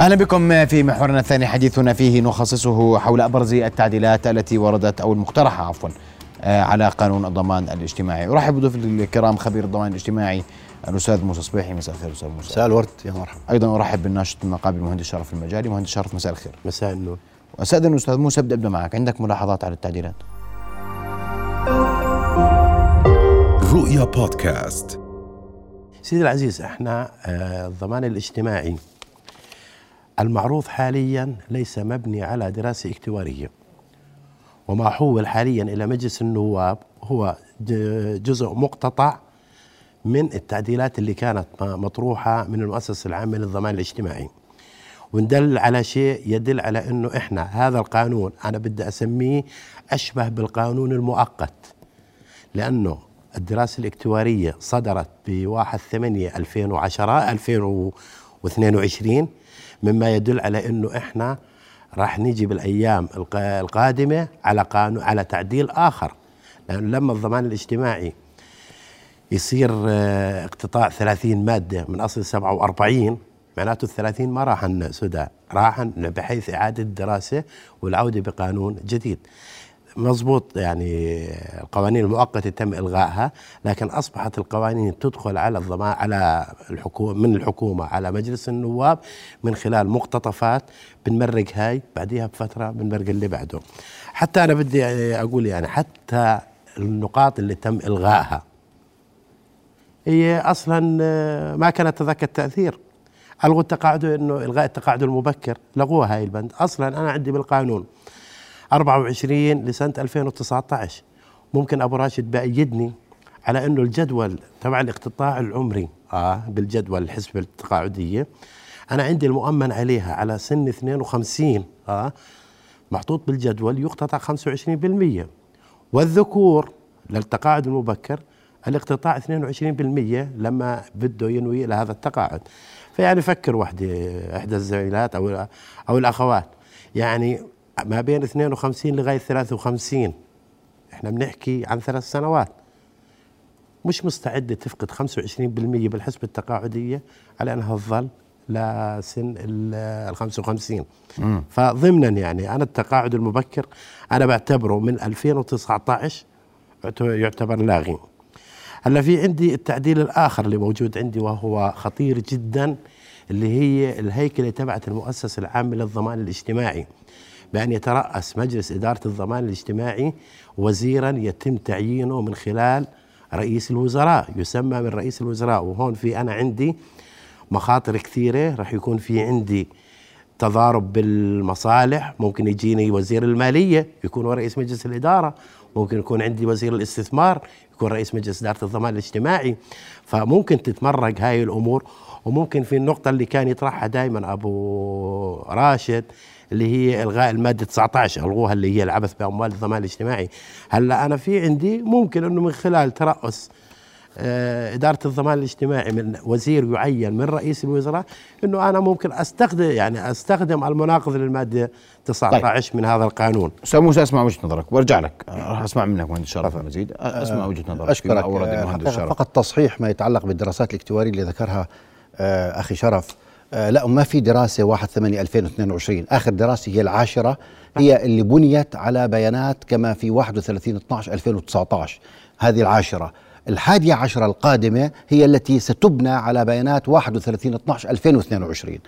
أهلا بكم في محورنا الثاني حديثنا فيه نخصصه حول أبرز التعديلات التي وردت أو المقترحة عفوا آه، على قانون الضمان الاجتماعي. أرحب بضيوف الكرام خبير الضمان الاجتماعي الأستاذ موسى صبيحي. مساء الخير أستاذ موسى. مساء الورد يا مرحبا. أيضا أرحب بالناشط النقابي المهندس شرف المجالي. مهندس شرف مساء الخير. مساء النور. واستاذن الأستاذ موسى ابدأ ابدأ معك. عندك ملاحظات على التعديلات؟ رؤيا بودكاست. سيدي العزيز إحنا آه، الضمان الاجتماعي المعروض حاليا ليس مبني على دراسة اكتوارية. وما حول حاليا إلى مجلس النواب هو جزء مقتطع من التعديلات اللي كانت مطروحة من المؤسسة العامة للضمان الاجتماعي. وندل على شيء يدل على إنه إحنا هذا القانون أنا بدي أسميه أشبه بالقانون المؤقت. لأنه الدراسة الاكتوارية صدرت ب 1 8 2010 2022 مما يدل على إنه إحنا راح نيجي بالأيام الق- القادمة على قانون على تعديل آخر. لأنه لما الضمان الاجتماعي يصير آه، اقتطاع 30 مادة من أصل 47 معناته ال 30 ما راحن سدى راحن بحيث إعادة الدراسة والعودة بقانون جديد. مضبوط يعني القوانين المؤقتة تم إلغائها لكن أصبحت القوانين تدخل على الضمان على الحكومة من الحكومة على مجلس النواب من خلال مقتطفات بنمرق هاي بعديها بفترة بنمرق اللي بعده. حتى أنا بدي أقول يعني حتى النقاط اللي تم إلغائها. هي أصلا ما كانت ذاك التاثير ألغوا التقاعد إنه إلغاء التقاعد المبكر لغوها هاي البند. أصلا أنا عندي بالقانون 24 لسنة 2019 ممكن أبو راشد بأيدني على إنه الجدول تبع الاقتطاع العمري آه بالجدول الحسبه التقاعدية. أنا عندي المؤمن عليها على سن 52 آه محطوط بالجدول يقتطع 25% والذكور للتقاعد المبكر الاقتطاع 22% لما بده ينوي إلى هذا التقاعد. فيعني فكر وحدة إحدى الزميلات أو أو الأخوات. يعني ما بين 52 لغاية 53 إحنا بنحكي عن ثلاث سنوات. مش مستعده تفقد 25% بالحسبة التقاعدية على أنها تظل لسن ال 55 فضمنا يعني أنا التقاعد المبكر أنا بعتبره من 2019 يعتبر لاغي. هلأ في عندي التعديل الآخر اللي موجود عندي وهو خطير جدا اللي هي الهيكلة تبعت المؤسسة العامة للضمان الاجتماعي. بأن يترأس مجلس إدارة الضمان الاجتماعي وزيرا يتم تعيينه من خلال رئيس الوزراء يسمى من رئيس الوزراء. وهون في أنا عندي مخاطر كثيرة راح يكون في عندي تضارب بالمصالح. ممكن يجيني وزير المالية يكون هو رئيس مجلس الإدارة. ممكن يكون عندي وزير الاستثمار يكون رئيس مجلس إدارة الضمان الاجتماعي. فممكن تتمرق هاي الأمور. وممكن في النقطة اللي كان يطرحها دائما أبو راشد اللي هي إلغاء المادة 19 ألغوها اللي هي العبث بأموال الضمان الاجتماعي. هلأ أنا في عندي ممكن إنه من خلال ترأس آه، إدارة الضمان الاجتماعي من وزير يعين من رئيس الوزراء أنه أنا ممكن أستخدم يعني أستخدم المناقض للمادة 19 طيب. من هذا القانون. أستاذ موسى أسمع وجهة نظرك. وارجع لك. راح أسمع منك مهندس شرف مزيد. أسمع وجهة نظرك فيما أشكرك. اورد آه، المهندس شرف. فقط تصحيح ما يتعلق بالدراسات الاكتوارية اللي ذكرها آه، أخي شرف. آه، لا ما في دراسة 1 8 2022 آخر دراسة هي العاشرة. هي اللي بنيت على بيانات كما في 31 12 2019 هذه العاشرة. الحادية عشرة القادمة هي التي ستبنى على بيانات 31 12 2022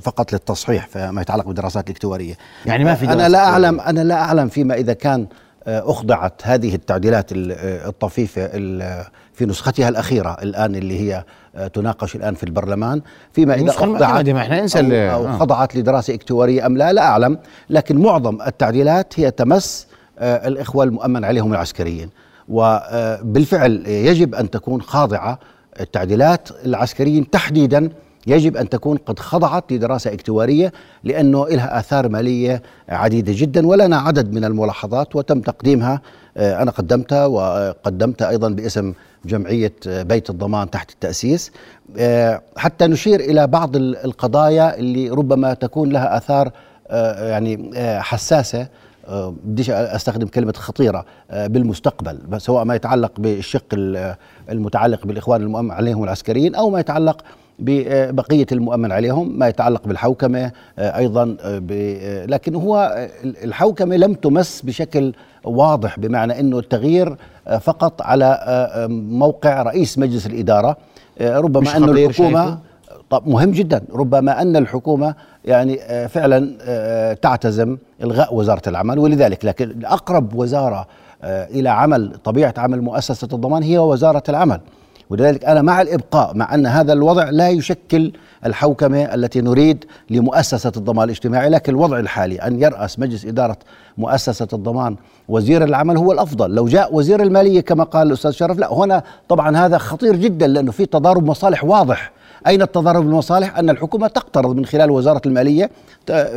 فقط للتصحيح فيما يتعلق بالدراسات الاكتوارية يعني ما في أنا لا. أعلم أنا لا أعلم فيما إذا كان آه، أخضعت هذه التعديلات ال- آه، الطفيفة ال- في نسختها الأخيرة الآن اللي هي آه، تناقش الآن في البرلمان فيما إذا المعتمدة، ما إحنا ننسى ال- أو, آه. أو خضعت لدراسة إكتوارية أم لا لا أعلم لكن معظم التعديلات هي تمس آه، الإخوة المؤمن عليهم العسكريين وبالفعل يجب أن تكون خاضعة التعديلات العسكريين تحديدا يجب أن تكون قد خضعت لدراسة اكتوارية لأنه لها آثار مالية عديدة جدا ولنا عدد من الملاحظات وتم تقديمها آه، أنا قدمتها وقدمتها أيضا باسم جمعية آه، بيت الضمان تحت التأسيس. آه، حتى نشير إلى بعض ال- القضايا اللي ربما تكون لها آثار يعني حساسة. بديش أستخدم كلمة خطيرة بالمستقبل سواء ما يتعلق بالشق ال- المتعلق بالإخوان المؤمن عليهم العسكريين أو ما يتعلق ببقية المؤمن عليهم ما يتعلق بالحوكمة آه، أيضا آه، ب- آه، لكن هو الحوكمة لم تمس بشكل واضح بمعنى إنه التغيير فقط على موقع رئيس مجلس الإدارة. ربما انه خطير الحكومة؟ طب مهم جدا. ربما أن الحكومة يعني فعلا تعتزم إلغاء وزارة العمل ولذلك لكن أقرب وزارة إلى عمل طبيعة عمل مؤسسة الضمان هي وزارة العمل. ولذلك أنا مع الإبقاء مع أن هذا الوضع لا يشكل الحوكمة التي نريد لمؤسسة الضمان الاجتماعي لكن الوضع الحالي أن يرأس مجلس إدارة مؤسسة الضمان وزير العمل هو الأفضل. لو جاء وزير المالية كما قال الأستاذ شرف لا هنا طبعا هذا خطير جدا لأنه في تضارب مصالح واضح. أين التضارب المصالح؟ أن الحكومة تقترض من خلال وزارة المالية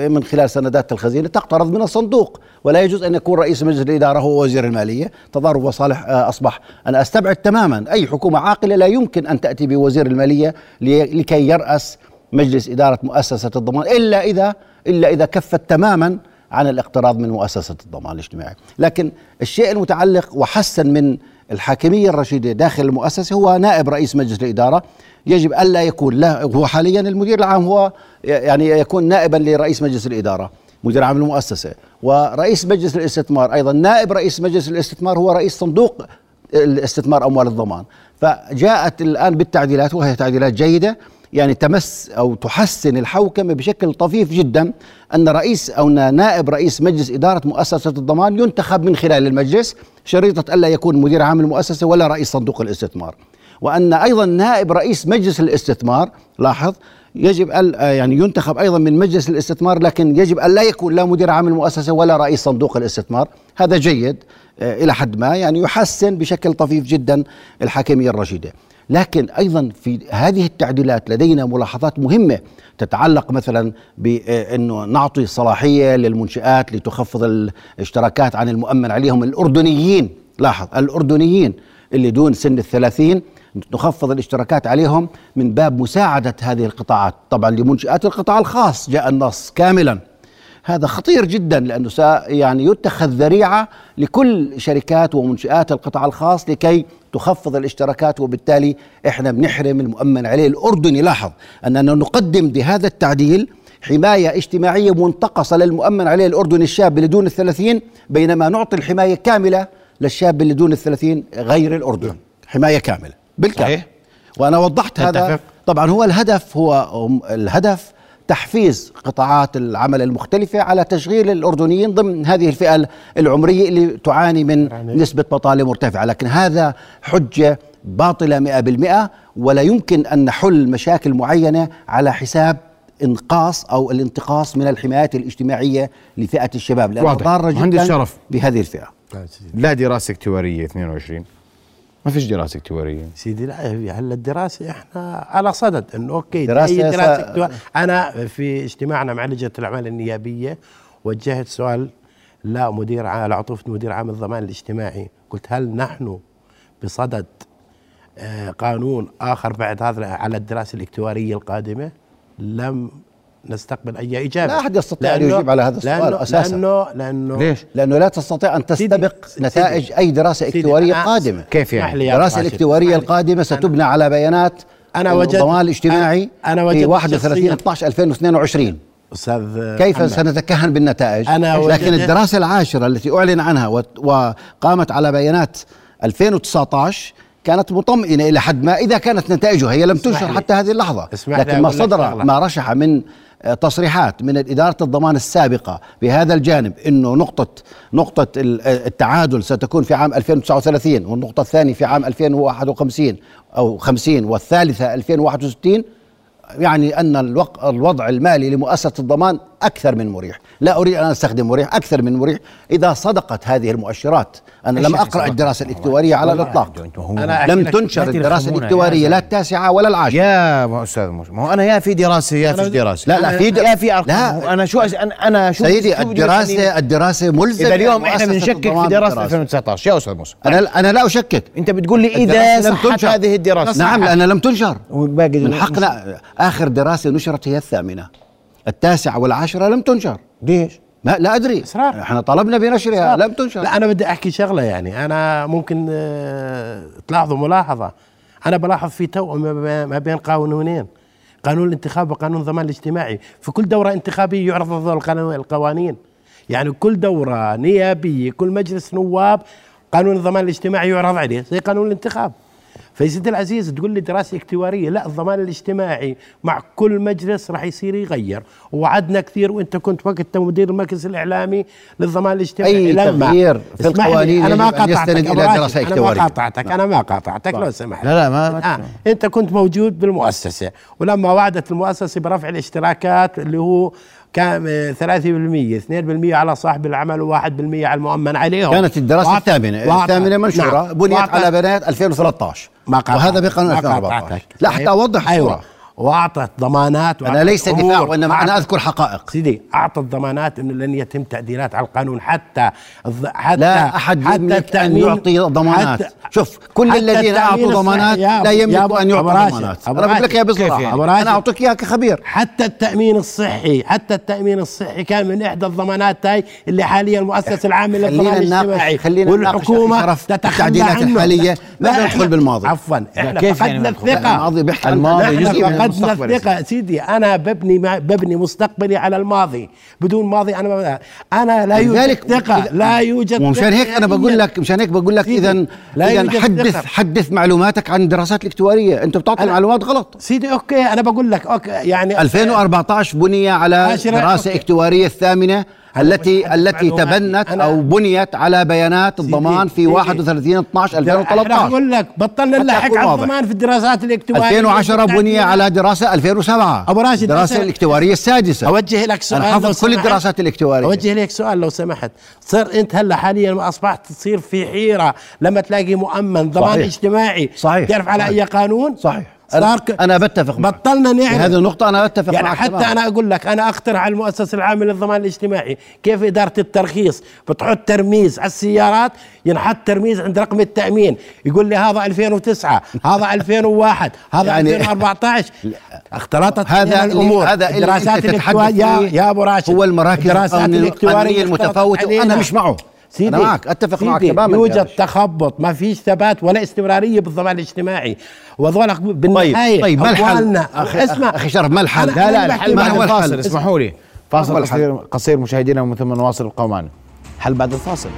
من خلال سندات الخزينة تقترض من الصندوق. ولا يجوز أن يكون رئيس مجلس الإدارة هو وزير المالية. تضارب مصالح آه، أصبح. أنا أستبعد تماما أي حكومة عاقلة لا يمكن أن تأتي بوزير المالية لي- لكي يرأس مجلس إدارة مؤسسة الضمان إلا إذا إلا إذا كفت تماما عن الاقتراض من مؤسسة الضمان الاجتماعي. لكن الشيء المتعلق وحسن من الحاكمية الرشيدة داخل المؤسسة هو نائب رئيس مجلس الإدارة. يجب ألا يكون لا هو حاليا المدير العام هو يعني يكون نائبا لرئيس مجلس الإدارة مدير عام المؤسسة. ورئيس مجلس الاستثمار أيضا نائب رئيس مجلس الاستثمار هو رئيس صندوق الاستثمار أموال الضمان. فجاءت الآن بالتعديلات وهي تعديلات جيدة يعني تمس أو تحسن الحوكمة بشكل طفيف جدا أن رئيس أو نائب رئيس مجلس إدارة مؤسسة الضمان ينتخب من خلال المجلس. شريطة الا يكون مدير عام المؤسسه ولا رئيس صندوق الاستثمار. وأن أيضا نائب رئيس مجلس الاستثمار لاحظ يجب أن يعني ينتخب أيضا من مجلس الاستثمار لكن يجب أن لا يكون لا مدير عام المؤسسه ولا رئيس صندوق الاستثمار. هذا جيد آه، إلى حد ما يعني يحسن بشكل طفيف جدا الحاكمية الرشيدة. لكن أيضا في هذه التعديلات لدينا ملاحظات مهمة تتعلق مثلا بانه نعطي صلاحية للمنشآت لتخفض الاشتراكات عن المؤمن عليهم. الأردنيين لاحظ الأردنيين اللي دون سن الثلاثين نخفض الاشتراكات عليهم من باب مساعدة هذه القطاعات. طبعا لمنشآت القطاع الخاص جاء النص كاملا. هذا خطير جدا لأنه سا يعني يتخذ ذريعة لكل شركات ومنشآت القطاع الخاص لكي تخفض الاشتراكات وبالتالي إحنا بنحرم المؤمن عليه الأردني لاحظ أننا نقدم بهذا التعديل حماية اجتماعية منتقصة للمؤمن عليه الأردني الشاب اللي دون الثلاثين بينما نعطي الحماية كاملة للشاب اللي دون الثلاثين غير الأردن حماية كاملة بالكامل صحيح. وأنا وضحت هذا. طبعا هو الهدف هو الهدف تحفيز قطاعات العمل المختلفة على تشغيل الأردنيين ضمن هذه الفئة العمرية اللي تعاني من نسبة بطالة مرتفعة لكن هذا حجة باطلة مئة بالمئة ولا يمكن أن نحل مشاكل معينة على حساب إنقاص أو الانتقاص من الحمايات الاجتماعية لفئة الشباب. ضارة مهندس جدا. بهذه الفئة لا دراسة اكتوارية 22 ما فيش دراسة اكتوارية. سيدي لا هي هلا الدراسة إحنا على صدد إنه أوكي دراسة دراسة, دراسة سا- اكتوار أنا في اجتماعنا مع لجنة الأعمال النيابية وجهت سؤال لا مدير عام لعطوفه مدير عام الضمان الاجتماعي. قلت هل نحن بصدد آه، قانون آخر بعد هذا على الدراسة الاكتوارية القادمة؟ لم نستقبل أي إجابة لا أحد يستطيع لأنه- يجيب على هذا السؤال لأنه أساساً. لأنه لأنه ليش؟ لأنه لا تستطيع أن تستبق سيدي- نتائج سيدي- أي دراسة سيدي، اكتوارية أنا- قادمة كيف يعني؟ اسمح لي. القادمة ستبنى على بيانات أنا وجدت- الضمان الاجتماعي أنا- أنا في وجدت 31 شخصياً- 12 2022 أستاذ كيف محمد. سنتكهن بالنتائج أنا لكن وجدت- الدراسة العاشرة التي أعلن عنها وت- وقامت على بيانات 2019 كانت مطمئنة إلى حد ما إذا كانت نتائجها هي لم تنشر. حتى هذه اللحظة لكن ما صدر. ما رشح من تصريحات من إدارة الضمان السابقة بهذا الجانب أنه نقطة نقطة آه، التعادل ستكون في عام 2039 والنقطة الثانية في عام 2051 أو 50 والثالثة 2061 يعني الوق- الوضع المالي لمؤسسة الضمان أكثر من مريح، لا أريد أن أستخدم مريح، أكثر من مريح إذا صدقت هذه المؤشرات، أنا لم صدق. الدراسة الاكتواريه على أنا أحكي لم تنشر الاكتواريه يا لا زلمة. التاسعة ولا العاشرة. يا موسى. ما هو أنا يا في دراسة يا فيش دراسة. لا، لا، في لا في أرقام. لا. هو أنا شو أنا شو سيدي شو بدي الدراسه يخليني- الدراسة ملزمة إذا اليوم إحنا مؤسسة بنشكك في بالدراسة. 2019 يا أستاذ موسى. أنا أنا لا أشكك. أنت بتقول لي إذا الدراسة لم تنشر. هذه الدراسة. نعم لأنها لم تنشر. وباقي من حقنا آخر دراسة نشرت هي الثامنة. التاسعه والعاشره لم تنشر. ليش؟ ما لا أدري. إصرار. إحنا طلبنا بنشرها لم تنشر. لا أنا بدي أحكي شغلة يعني. أنا ممكن آه، تلاحظوا ملاحظة. أنا بلاحظ في توأم ما بين- ما بين قانونين قانون الانتخاب وقانون الضمان الاجتماعي. في كل دورة انتخابية يعرض القوانين. يعني كل دورة نيابية كل مجلس نواب قانون الضمان الاجتماعي يعرض عليه زي قانون الانتخاب. فيا سيدي العزيز تقول لي دراسة اكتواريه لا الضمان الاجتماعي مع كل مجلس راح يصير يغير ووعدنا كثير وإنت كنت وقت مدير المركز الإعلامي للضمان الاجتماعي أي لما- تغيير في القوانين أنا ما قاطعتك إلى راشد، دراسة أنا. ما قاطعتك أنا ما قاطعتك لو سمحت لا لا ما, ما آه. إنت كنت موجود بالمؤسسة ولما وعدت المؤسسة برفع الاشتراكات اللي هو كان آه، 3% 2% على صاحب العمل و1% على المؤمن عليهم. كانت الثامنة وأعط- الثامنة منشورة نعم. بنيت على بيانات 2013 ما. وهذا بقانون ما 2014 قاطعتك. لا حتى أوضح أيوه. الصورة. وأعطت ضمانات أنا وأعطت ليس دفاع أنا أعطت- أذكر حقائق. سيدي أعطت ضمانات إنه لن يتم تعديلات على القانون. حتى حتى لا أحد حتى يملك أن يعطي ضمانات. حتى- شوف كل حتى الذين أعطوا ضمانات لا أن أبو يعطوا ضمانات. أنا بقول لك كيف بصراحة يعني؟ أنا أعطيك إياها كخبير. حتى التأمين الصحي حتى التأمين الصحي كان من إحدى الضمانات هاي اللي حاليا للضمان خلينا نناقش الاجتماعي. خلينا شرف تتخلى التعديلات عنه. الحالية. لا ندخل بالماضي. عفوا إحنا كيف يعني فقدنا ندخل؟ الثقة. الماضي بيحكي عن الماضي. جزء يا الثقة سيدي أنا ببني ببني مستقبلي على الماضي بدون ماضي أنا ما أنا لا يوجد ثقة لا يوجد ومشان ثقة هيك أنا بقول. لك مشان هيك بقول لك اذا اذا حدث ثقة. حدث معلوماتك عن الدراسات الاكتوارية أنت بتعطي معلومات غلط سيدي أوكي أنا بقول لك أوكي يعني 2014 بني على دراسة أوكي. اكتوارية الثامنة التي التي. تبنت أو بنيت على بيانات الضمان في سيدي. 31 12 إحنا 2013 بقول لك بطلنا نلحق على. الضمان في الدراسات الاكتوارية 2010 بني على دراسة 2007 أبو راشد، الدراسه الإكتوارية السادسة أوجه لك سؤال أنا لو حافظ كل. الدراسات الاكتوارية أوجه لك سؤال لو سمحت صار أنت هلا حاليا اصبحت تصير في حيرة لما تلاقي مؤمن ضمان صحيح. اجتماعي صحيح. تعرف على صحيح. اي قانون صحيح صار أنا, أنا بتفق معك. بطلنا نعرف. هذه النقطة أنا بتفق يعني معك حتى تماماً. أنا أقول لك أنا أقترح على المؤسسة العامة للضمان الاجتماعي كيف إدارة الترخيص. بتحط ترميز على السيارات ينحط ترميز عند رقم التأمين. يقول لي هذا 2009 هذا 2001 هذا يعني- يعني 2014 اختلطت هذا الأمور. هذا الدراسات الاكتواريه يا, يا أبو راشد. هو المراكز الدراسات الاكتوارية المتفاوتة وأنا. مش معه. سيدي أنا معك، أتفق معك تماماً يوجد. تخبط ما فيش ثبات ولا استمرارية بالضمان الاجتماعي وهذول بالنهاية طيب، ما الحل؟ أخي- اسمع أخي شرف، ما الحل؟ لا لا الحل. بعد هو الفاصل الحل؟ اسمحوا لي فاصل. قصير قصير مشاهدينا ومن ثم نواصل ابقوا معنا حل بعد الفاصل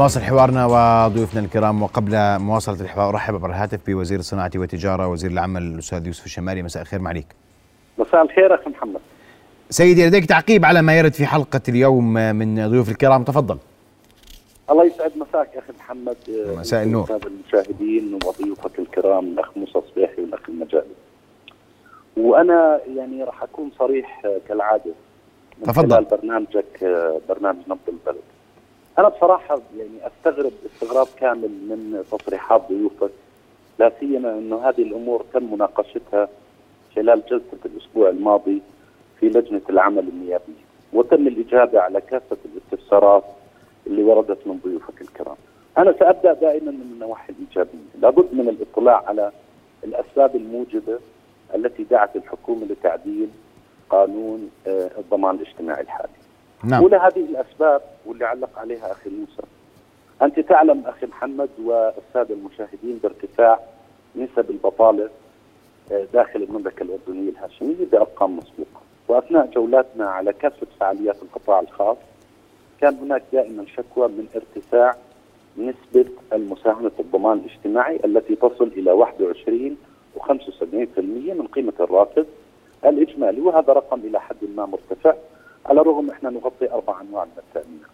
نواصل حوارنا وضيوفنا الكرام. وقبل مواصلة الحوار أرحب عبر الهاتف بوزير الصناعة والتجارة وزير العمل الأستاذ يوسف الشمالي مساء الخير معليك مساء الخير أخي محمد. سيدي لديك تعقيب على ما يرد في حلقة اليوم من ضيوف الكرام؟ تفضل. الله يسعد مساك أخي محمد مساء النور. المشاهدين وضيوفك الكرام الاخ موسى صبيحي والاخ المجالي. وأنا يعني راح أكون صريح كالعادة. من تفضل. خلال برنامجك برنامج نبض البلد. أنا بصراحة يعني أستغرب استغراب كامل من تصريحات ضيوفك لا سيما إنه هذه الأمور تم مناقشتها خلال جلسة الأسبوع الماضي في لجنة العمل النيابية وتم الإجابة على كافة الاستفسارات اللي وردت من ضيوفك الكرام. أنا سأبدأ دائما من النواحي الإيجابية، لابد من الاطلاع على الأسباب الموجبة التي دعت الحكومة لتعديل قانون آه، الضمان الاجتماعي الحالي. نعم. أولى هذه الأسباب واللي علق عليها أخي موسى. أنت تعلم أخي محمد والسادة المشاهدين بارتفاع نسب البطالة آه، داخل المملكة الأردنية الهاشمية بأرقام مسبوقة. وأثناء جولاتنا على كافة فعاليات القطاع الخاص كان هناك دائما شكوى من ارتفاع نسبة المساهمة الضمان الاجتماعي التي تصل إلى 21 و75% من قيمة الراتب الإجمالي وهذا رقم إلى حد ما مرتفع. على الرغم إحنا نغطي أربع أنواع من التامينات.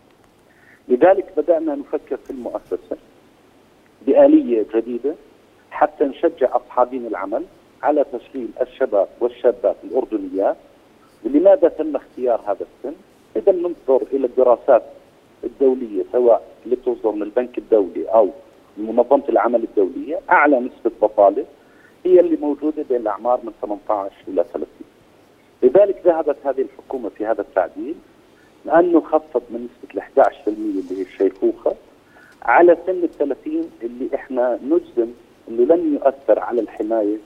لذلك بدأنا نفكر في المؤسسة بآلية جديدة حتى نشجع أصحابين العمل على تشغيل الشباب والشابات الاردنيات. لماذا تم اختيار هذا السن؟ إذا ننظر إلى الدراسات الدولية سواء اللي تصدر من البنك الدولي أو من منظمة العمل الدولية أعلى نسبة بطالة هي اللي موجودة بين الأعمار من 18 إلى 30. لذلك ذهبت هذه الحكومة في هذا التعديل أن نخفض من نسبة ال 11% اللي هي الشيخوخة على سن ال 30 اللي إحنا نجزم إنه لن يؤثر على الحماية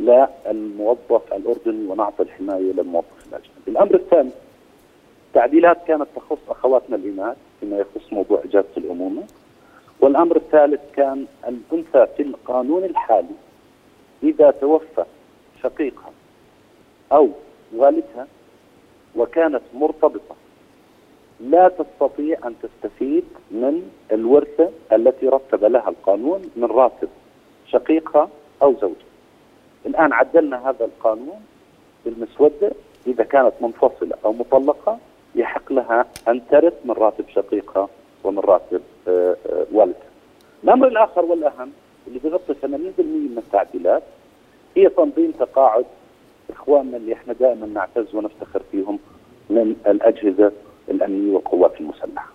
للموظف الأردني ونعطي الحماية للموظف الأجنبي. الأمر الثاني تعديلات كانت تخص أخواتنا الاناث فيما يخص موضوع إجازة الأمومة والأمر الثالث كان الأنثى في القانون الحالي إذا توفى شقيقها أو والدها وكانت مرتبطة لا تستطيع أن تستفيد من الورثة التي رتب لها القانون من راتب شقيقها أو زوجها. الآن عدلنا هذا القانون بالمسودة إذا كانت منفصلة أو مطلقة يحق لها أن ترث من راتب شقيقها ومن راتب آه، آه، والدها. الأمر الآخر والأهم اللي بيغطي 80% من التعديلات هي تنظيم تقاعد اخواننا اللي إحنا دائما نعتز ونفتخر فيهم من الأجهزة الأمنية والقوات المسلحة.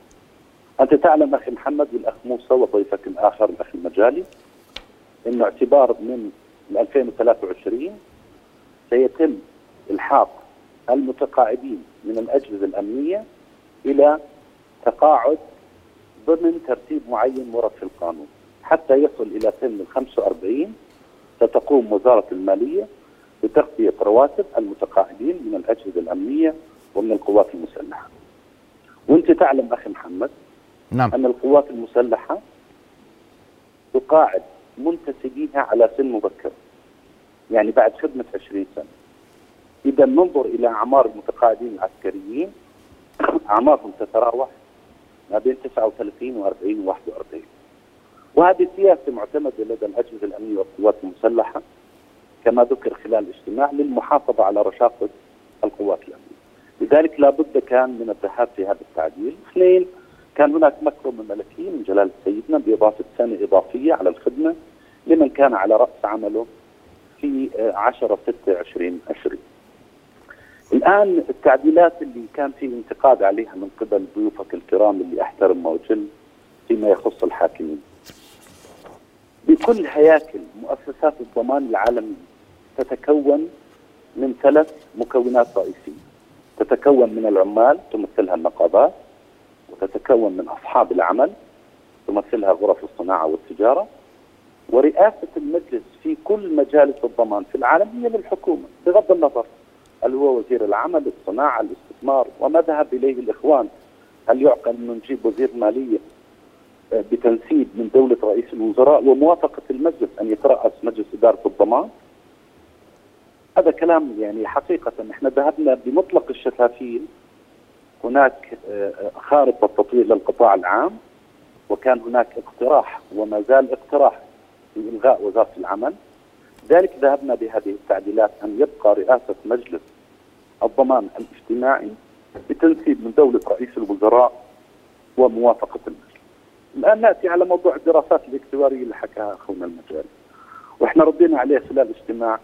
أنت تعلم أخي محمد والأخ موسى وضيفك الآخر الأخ المجالي إنه اعتبار من 2023 سيتم إلحاق المتقاعدين من الأجهزة الأمنية إلى تقاعد ضمن ترتيب معين ورد في القانون حتى يصل إلى سن ال 45 ستقوم وزارة المالية بتغطية رواتب المتقاعدين من الأجهزة الأمنية ومن القوات المسلحة. وأنت تعلم أخي محمد نعم أن القوات المسلحة تقاعد منتسبيها على سن مبكر. يعني بعد خدمة 20 سنة. إذا ننظر إلى أعمار المتقاعدين العسكريين أعمارهم تتراوح ما بين 39 و40 و41 وهذه سياسة معتمدة لدى الأجهزة الأمنية والقوات المسلحة كما ذكر خلال الاجتماع للمحافظة على رشاقه القوات الأمنية. لذلك لابد كان من الذهاب في هذا التعديل. اثنين كان هناك مكرمه ملكيه من جلاله سيدنا بإضافة سنة إضافية على الخدمة لمن كان على رأس عمله في 10 6 20 20 الآن التعديلات اللي كان في انتقاد عليها من قبل ضيوفك الكرام اللي أحترم واجل فيما يخص الحاكمين. بكل هياكل مؤسسات الضمان العالمية تتكون من ثلاث مكونات رئيسية. تتكون من العمال تمثلها النقابات وتتكون من أصحاب العمل تمثلها غرف الصناعة والتجارة ورئاسة المجلس في كل مجالس الضمان في العالم هي للحكومة بغض النظر هل هو وزير العمل، الصناعة، الاستثمار وما ذهب إليه الإخوان هل يعقل أنه نجيب وزير مالية بتنسيب من دولة رئيس الوزراء وموافقة المجلس أن يترأس مجلس إدارة الضمان؟ هذا كلام يعني حقيقة إحنا ذهبنا بمطلق الشفافية هناك خارطة التطوير للقطاع العام وكان هناك اقتراح وما زال اقتراح في إلغاء وزارة العمل ذلك ذهبنا بهذه التعديلات أن يبقى رئاسة مجلس الضمان الاجتماعي بتنسيب من دولة رئيس الوزراء وموافقة المجلس. الآن نأتي على موضوع الدراسات الاكتواريه اللي حكاها أخونا المجالي. وإحنا ردينا عليه خلال اجتماع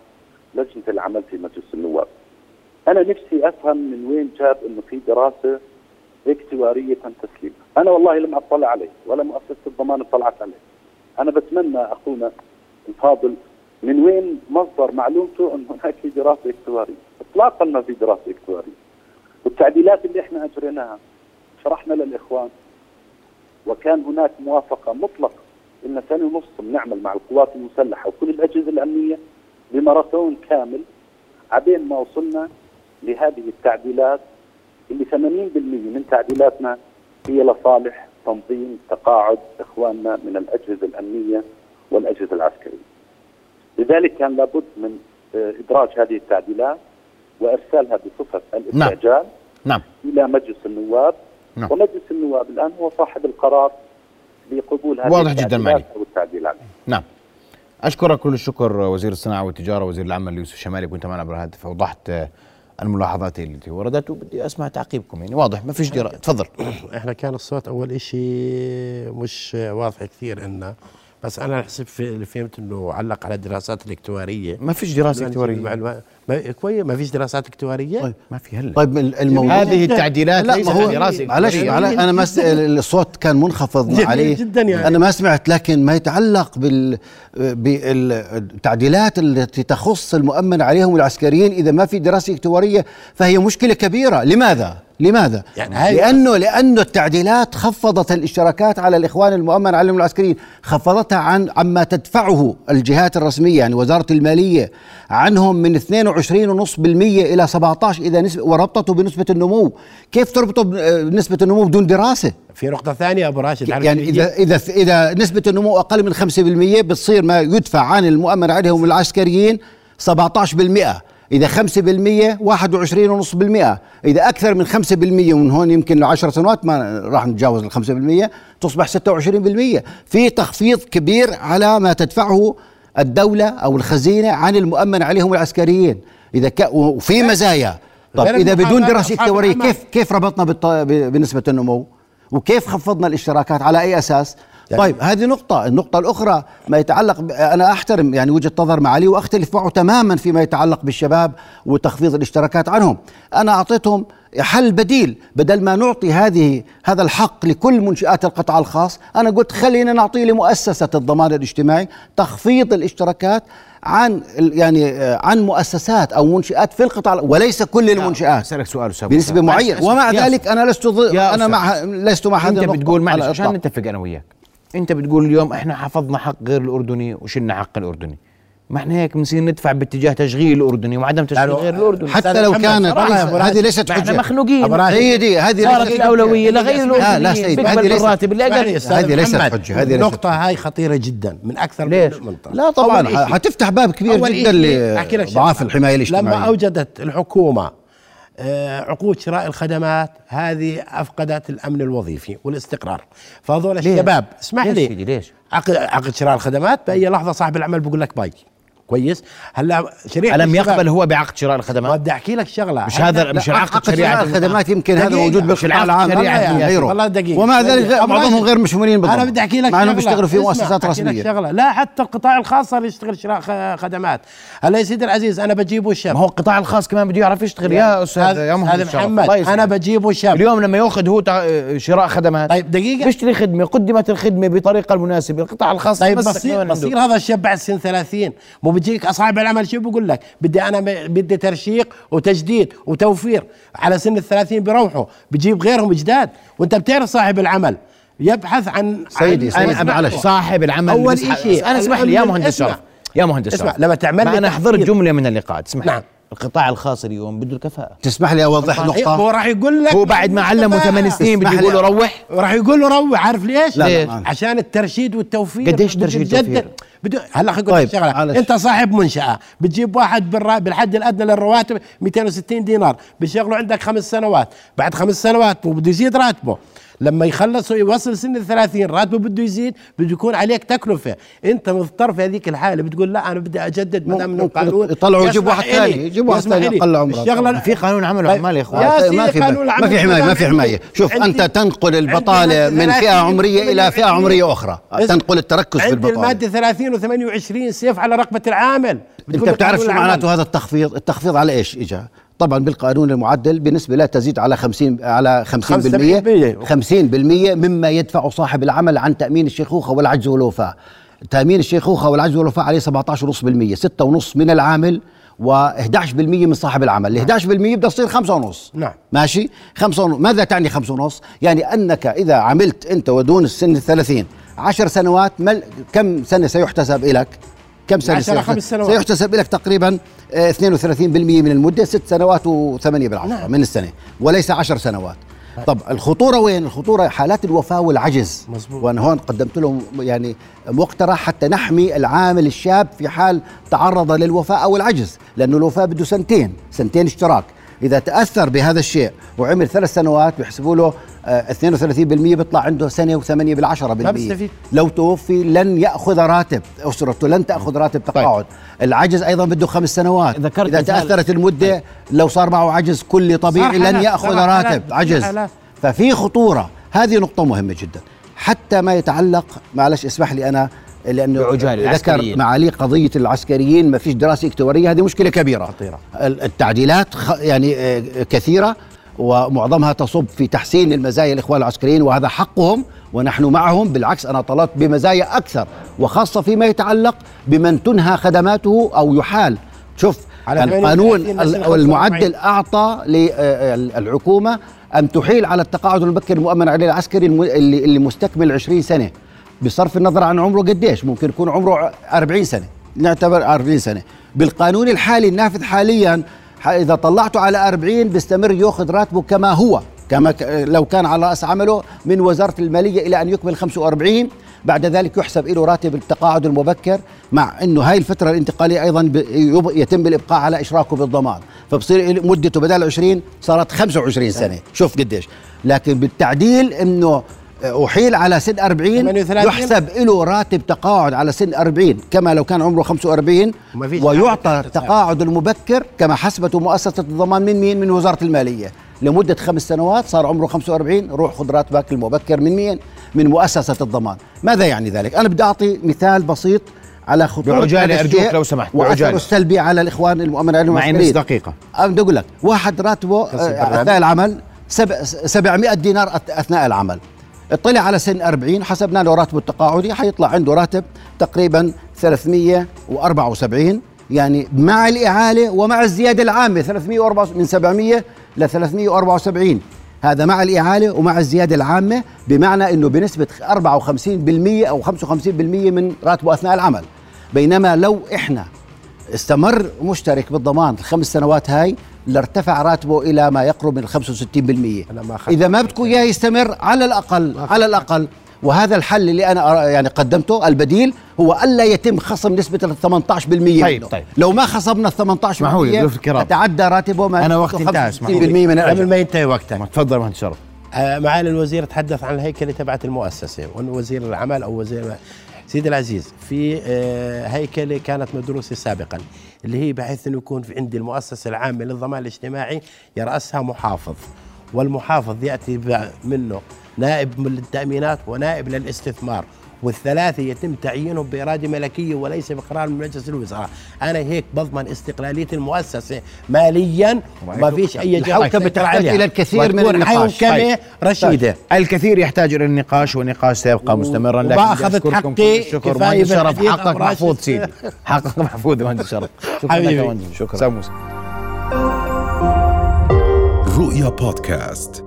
لجنة العمل في مجلس النواب. أنا نفسي أفهم من وين جاب إنه في دراسة اكتوارية تم تسليمها، أنا والله لم أطلع عليه ولا مؤسسه الضمان اطلعت عليه. أنا بتمنى أخونا الفاضل من وين مصدر معلومته إن هناك في دراسة اكتوارية؟ اطلاقا ما في دراسة اكتوارية. والتعديلات اللي إحنا أجريناها شرحنا للإخوان وكان هناك موافقة مطلقة إن سنة ونص بنعمل مع القوات المسلحة وكل الأجهزة الأمنية بماراثون كامل عبين ما وصلنا لهذه التعديلات اللي 80% من تعديلاتنا هي لصالح تنظيم تقاعد إخواننا من الأجهزة الأمنية والأجهزة العسكرية. لذلك كان لابد من إدراج هذه التعديلات وإرسالها بصفة الاستعجال نعم إلى مجلس النواب نعم. ومجلس النواب الآن هو صاحب القرار بقبول هذه واضح جدا التعديلات معي. أو التعديلات. نعم أشكرك كل الشكر وزير الصناعة والتجارة وزير العمل يوسف شمالي كنت معنا عبر الهاتف اوضحت الملاحظات التي وردت. وبدي أسمع تعقيبكم يعني واضح ما فيش دراسه تفضل. إحنا كان الصوت أول إشي مش واضح كثير انه بس أنا حسب في اللي فهمت إنه علق على الدراسات الاكتواريه ما فيش دراسة اكتواريه المعلومات- ما كويس ما فيش دراسات اكتواريه طيب. ما في هلا. طيب الموضوع هذه التعديلات لا ليست ما هو دراسة. معلش أنا ما س- الصوت كان منخفض جميل عليه. جداً يعني. أنا ما سمعت لكن ما يتعلق بال بالتعديلات التي تخص المؤمن عليهم العسكريين إذا ما في دراسة اكتواريه فهي مشكلة كبيرة. لماذا؟ لماذا؟ يعني هاي- لأنه لأنه التعديلات خفضت الاشتراكات على الإخوان المؤمن عليهم العسكريين، خفضتها عن عما تدفعه الجهات الرسمية يعني وزارة المالية عنهم من 22.5% إلى 17 إذا نسبه وربطته بنسبة النمو، كيف تربطه بنسبه النمو بدون دراسة؟ في نقطة ثانية أبو راشد يعني شو اذا إذا إذا نسبة النمو أقل من 5% بتصير ما يدفع عن المؤمن عليهم العسكريين 17% إذا 5% 21.5% إذا أكثر من 5% ومن هون يمكن ل 10 سنوات ما راح نتجاوز ال 5% تصبح 26% في تخفيض كبير على ما تدفعه الدولة أو الخزينة عن المؤمن عليهم العسكريين. إذا ك... وفي مزايا. طب إذا بدون اكتواريه الأعمال. كيف كيف ربطنا بالط... ب- بنسبة النمو؟ وكيف خفضنا الاشتراكات؟ على أي أساس طيب هذه نقطة، النقطة الأخرى ما يتعلق ب... أنا أحترم يعني وجهة نظر معالي وأختلف معه تماما فيما يتعلق بالشباب وتخفيض الاشتراكات عنهم، أنا أعطيتهم حل بديل. بدل ما نعطي هذه هذا الحق لكل منشآت القطاع الخاص، أنا قلت خلينا نعطيه لمؤسسة الضمان الاجتماعي تخفيض الاشتراكات عن يعني آه، عن مؤسسات أو منشآت في القطاع وليس كل المنشآت. أسألك سؤال أستاذ. معينة. اسمع، ومع ذلك أنا لست ضد أستاذ. مع لست مع هذه أنت بتقول معلش عشان. نتفق أنا وياك. انت بتقول اليوم إحنا حفظنا حق غير الاردني وشلنا حق الاردني ما إحنا هيك بنصير ندفع باتجاه تشغيل الاردني وعدم تشغيل يعني غير الاردني حتى لو كانت هذه ليست ما إحنا مخنوقين. سيدي هذه صارت الاولويه لغير لا، لا، الاردنيين سيد، بيقبل هذه ليست- الراتب اللي أقل هذه ليست حجة، هذه ليست النقطة هاي خطيرة جدا من أكثر ليش؟ من منطقة لا طبعا حتفتح باب كبير جدا لضعاف شغلة. الحماية لما الحكومة آه، عقود شراء الخدمات هذه أفقدت الأمن الوظيفي والاستقرار. فهذول الشباب اسمح لي. ليش؟ عقد عقد شراء الخدمات بأي لحظة صاحب العمل بقول لك bye. كويس هلا شريحة ألم يقبل هو بعقد شراء ما الخدمات بدي أحكي لك شغلة مش هذا مش عقد شراء الخدمات يمكن هذا. موجود بالقطاع العام غيره والله دقيقة. ومع ذلك معظمهم. غير مشمولين بالضبط أنا بدي أحكي لك مع إنهم. بيشتغلوا في مؤسسات رسمية شغلة لا حتى القطاع الخاص صار يشتغل شراء خدمات هلا يا سيدي العزيز أنا بجيبه شاب ما هو القطاع الخاص كمان بده يعرف يشتغل يا أستاذ يا. محمد. أنا بجيبه شاب اليوم لما يأخذ هو شراء خدمات طيب دقيقة. بيشتري خدمة قدمت الخدمة بطريقة المناسبة القطاع الخاص طيب. بصير هذا الشاب بعد سن 30 مو بيجيك أصحاب العمل شو بقول لك بدي أنا بدي ترشيق وتجديد وتوفير على سن ال 30 بيروحوا بجيب غيرهم جداد وأنت بتعرف صاحب العمل يبحث عن سيدي، عن- سيدي، اسمع، معلش. صاحب العمل بيسحب- إشي، أنا اسمح لي يا مهندس. شرف يا مهندس اسمع، لما تعمل لي أنا حضرت. جملة من اللقاءات اسمح نعم. القطاع الخاص اليوم بده الكفاءة تسمح لي أوضح هو نقطة راح يقول لك هو بعد ما علمه ثمان سنين بده يقول له. روح راح يقول له روح عارف ليش؟ لا، ليش؟ عشان الترشيد والتوفير قديش ترشيد. وتوفير؟ بده هلا خليني طيب، شغلة معلش. أنت صاحب منشأة بتجيب واحد بالرا... بالحد الأدنى للرواتب 260 دينار بيشغله عندك خمس سنوات بعد خمس سنوات وبده يزيد راتبه لما يخلص ويوصل سن ال 30 راتبه بده يزيد بده يكون عليك تكلفة. انت مضطر في هذيك الحالة بتقول لا أنا بدي أجدد ما دام ممكن القانون يطلعوا يجيب يسمح واحد ثاني، يجيب واحد ثاني. أقل عمره. الشغلة في قانون عمل طيب، وعمال يا إخوان؟ يا طيب، سيدي ما في ما في حماية ما في حماية. شوف عندي- أنت تنقل البطالة من فئة 30 عمرية إلى فئة 28. عمرية أخرى. تنقل التركز في البطالة. المادة 30 و28 سيف على رقبة العامل. أنت بتعرف شو معناته هذا التخفيض؟ التخفيض على إيش اجى طبعا بالقانون المعدل بنسبة لا تزيد على 50 على 50% 50% مما يدفع صاحب العمل عن تأمين الشيخوخه والعجز والوفاه تأمين الشيخوخه والعجز والوفاه عليه 17.5% 6.5 من العامل و11% من صاحب العمل. ال 11% بدها تصير 5.5 نعم. ماشي؟ 5 ماذا تعني 5.5 يعني أنك إذا عملت أنت ودون السن الثلاثين 10 سنوات مل كم سنة سيحتسب لك كم سنة سيحتسب, خمس سنوات. سيحتسب لك تقريبا آه، 32% من المدة ست سنوات و8 بالعشره نعم. من السنة وليس 10 سنوات طب الخطورة وين الخطورة حالات الوفاة والعجز مزبوط. وأنا هون قدمت لهم يعني مقترح حتى نحمي العامل الشاب في حال تعرض للوفاة أو العجز لأنه الوفاة بده سنتين سنتين اشتراك إذا تأثر بهذا الشيء وعمل ثلاث سنوات بيحسبوا له آه، 32% بيطلع عنده سنه و8 بالعشرة ما بيستفيد. لو توفي لن يأخذ راتب. اسرته لن تأخذ راتب تقاعد. العجز أيضا بده خمس سنوات. ذكرت إذا تأثرت المدة لو صار معه عجز كلي طبيعي لن يأخذ راتب. عجز. حالات. ففي خطورة. هذه نقطة مهمة جدا. حتى ما يتعلق معلش اسمح لي أنا لأنه ذكر. معالي قضية العسكريين ما فيش دراسة إكتوارية هذه مشكلة كبيرة. خطيرة. ال- التعديلات خ- يعني آه، كثيرة. ومعظمها تصب في تحسين المزايا الاخوان العسكريين وهذا حقهم ونحن معهم. بالعكس أنا طلبت بمزايا أكثر وخاصة فيما يتعلق بمن تنهى خدماته أو يحال. شوف على القانون 38 نسل ال- المعدل 45. أعطى للحكومه أن تحيل على التقاعد المبكر المؤمن عليه العسكري اللي, اللي مستكمل 20 سنة. بصرف النظر عن عمره قديش؟ ممكن يكون عمره 40 سنة. نعتبر 40 سنة. بالقانون الحالي النافذ حاليا إذا طلعته على 40 بيستمر يأخذ راتبه كما هو كما لو كان على رأس عمله من وزارة المالية إلى أن يكمل 45 بعد ذلك يحسب له راتب التقاعد المبكر مع إنه هاي الفترة الانتقالية أيضا يتم الإبقاء على إشراكه بالضمان. فبصير مدته بدل 20 صارت 25 سنة. شوف قديش. لكن بالتعديل إنه أحيل على سن 40 38. يحسب له راتب تقاعد على سن 40 كما لو كان عمره 45 وما فيش ويعطى التقاعد المبكر كما حسبته مؤسسة الضمان من مين من وزارة المالية. لمدة خمس سنوات صار عمره 45 روح خذ راتبك المبكر من مين من مؤسسة الضمان. ماذا يعني ذلك؟ أنا بدي أعطي مثال بسيط على خطورة بعجالة أرجوك لو سمحت، بعجالة. السلبي على الإخوان المؤمن عليهم معي نص. دقيقة. أنا بدي أقول لك واحد راتبه أثناء العمل سبع 700 دينار أث- أثناء العمل. اطلع على سن 40 حسبنا له راتبه التقاعدي حيطلع عنده راتب تقريبا 374 يعني مع الإعالة ومع الزيادة العامة 304 من 700 ل 374 هذا مع الإعالة ومع الزيادة العامة بمعنى أنه بنسبة 54% أو 55% من راتبه أثناء العمل. بينما لو إحنا استمر مشترك بالضمان الخمس سنوات هاي لارتفع راتبه إلى ما يقرب من 65% أنا ما إذا ما بدكم إياه يستمر على الأقل على الأقل وهذا الحل اللي أنا يعني قدمته البديل هو ألا يتم خصم نسبة ال 18% طيب، منه. طيب. لو ما خصمنا ال 18% اسمحوا لي، ضيوف الكرام. تتعدى راتبه ما أنا يملكه وقتي انتهى، 65% اسمحوا لي. من قبل ما ينتهي وقتك تفضل مهندس شرف آه، معالي الوزير تحدث عن الهيكلة تبعت المؤسسة وانه وزير العمل أو وزير سيدي العزيز في آه، هيكلة كانت مدروسة سابقا اللي هي بحيث إنه يكون في عندي المؤسسة العامة للضمان الاجتماعي يراسها محافظ. والمحافظ يأتي منه نائب من التأمينات ونائب للاستثمار. والثلاثة يتم تعيينهم بإرادة ملكية وليس بقرار من مجلس الوزراء أنا هيك بضمن استقلالية المؤسسة ماليا ما فيش أي تسيطر تحتاج عليها. إلى الكثير من النقاش. حوكمة طيب. رشيدة الكثير يحتاج إلى النقاش والنقاش سيبقى مستمرا لكن أشكركم حقي كفاية مهندس شرف حقك. محفوظ سيدي حقك محفوظ مهندس شرف شكرا لك شكرا. رؤيا بودكاست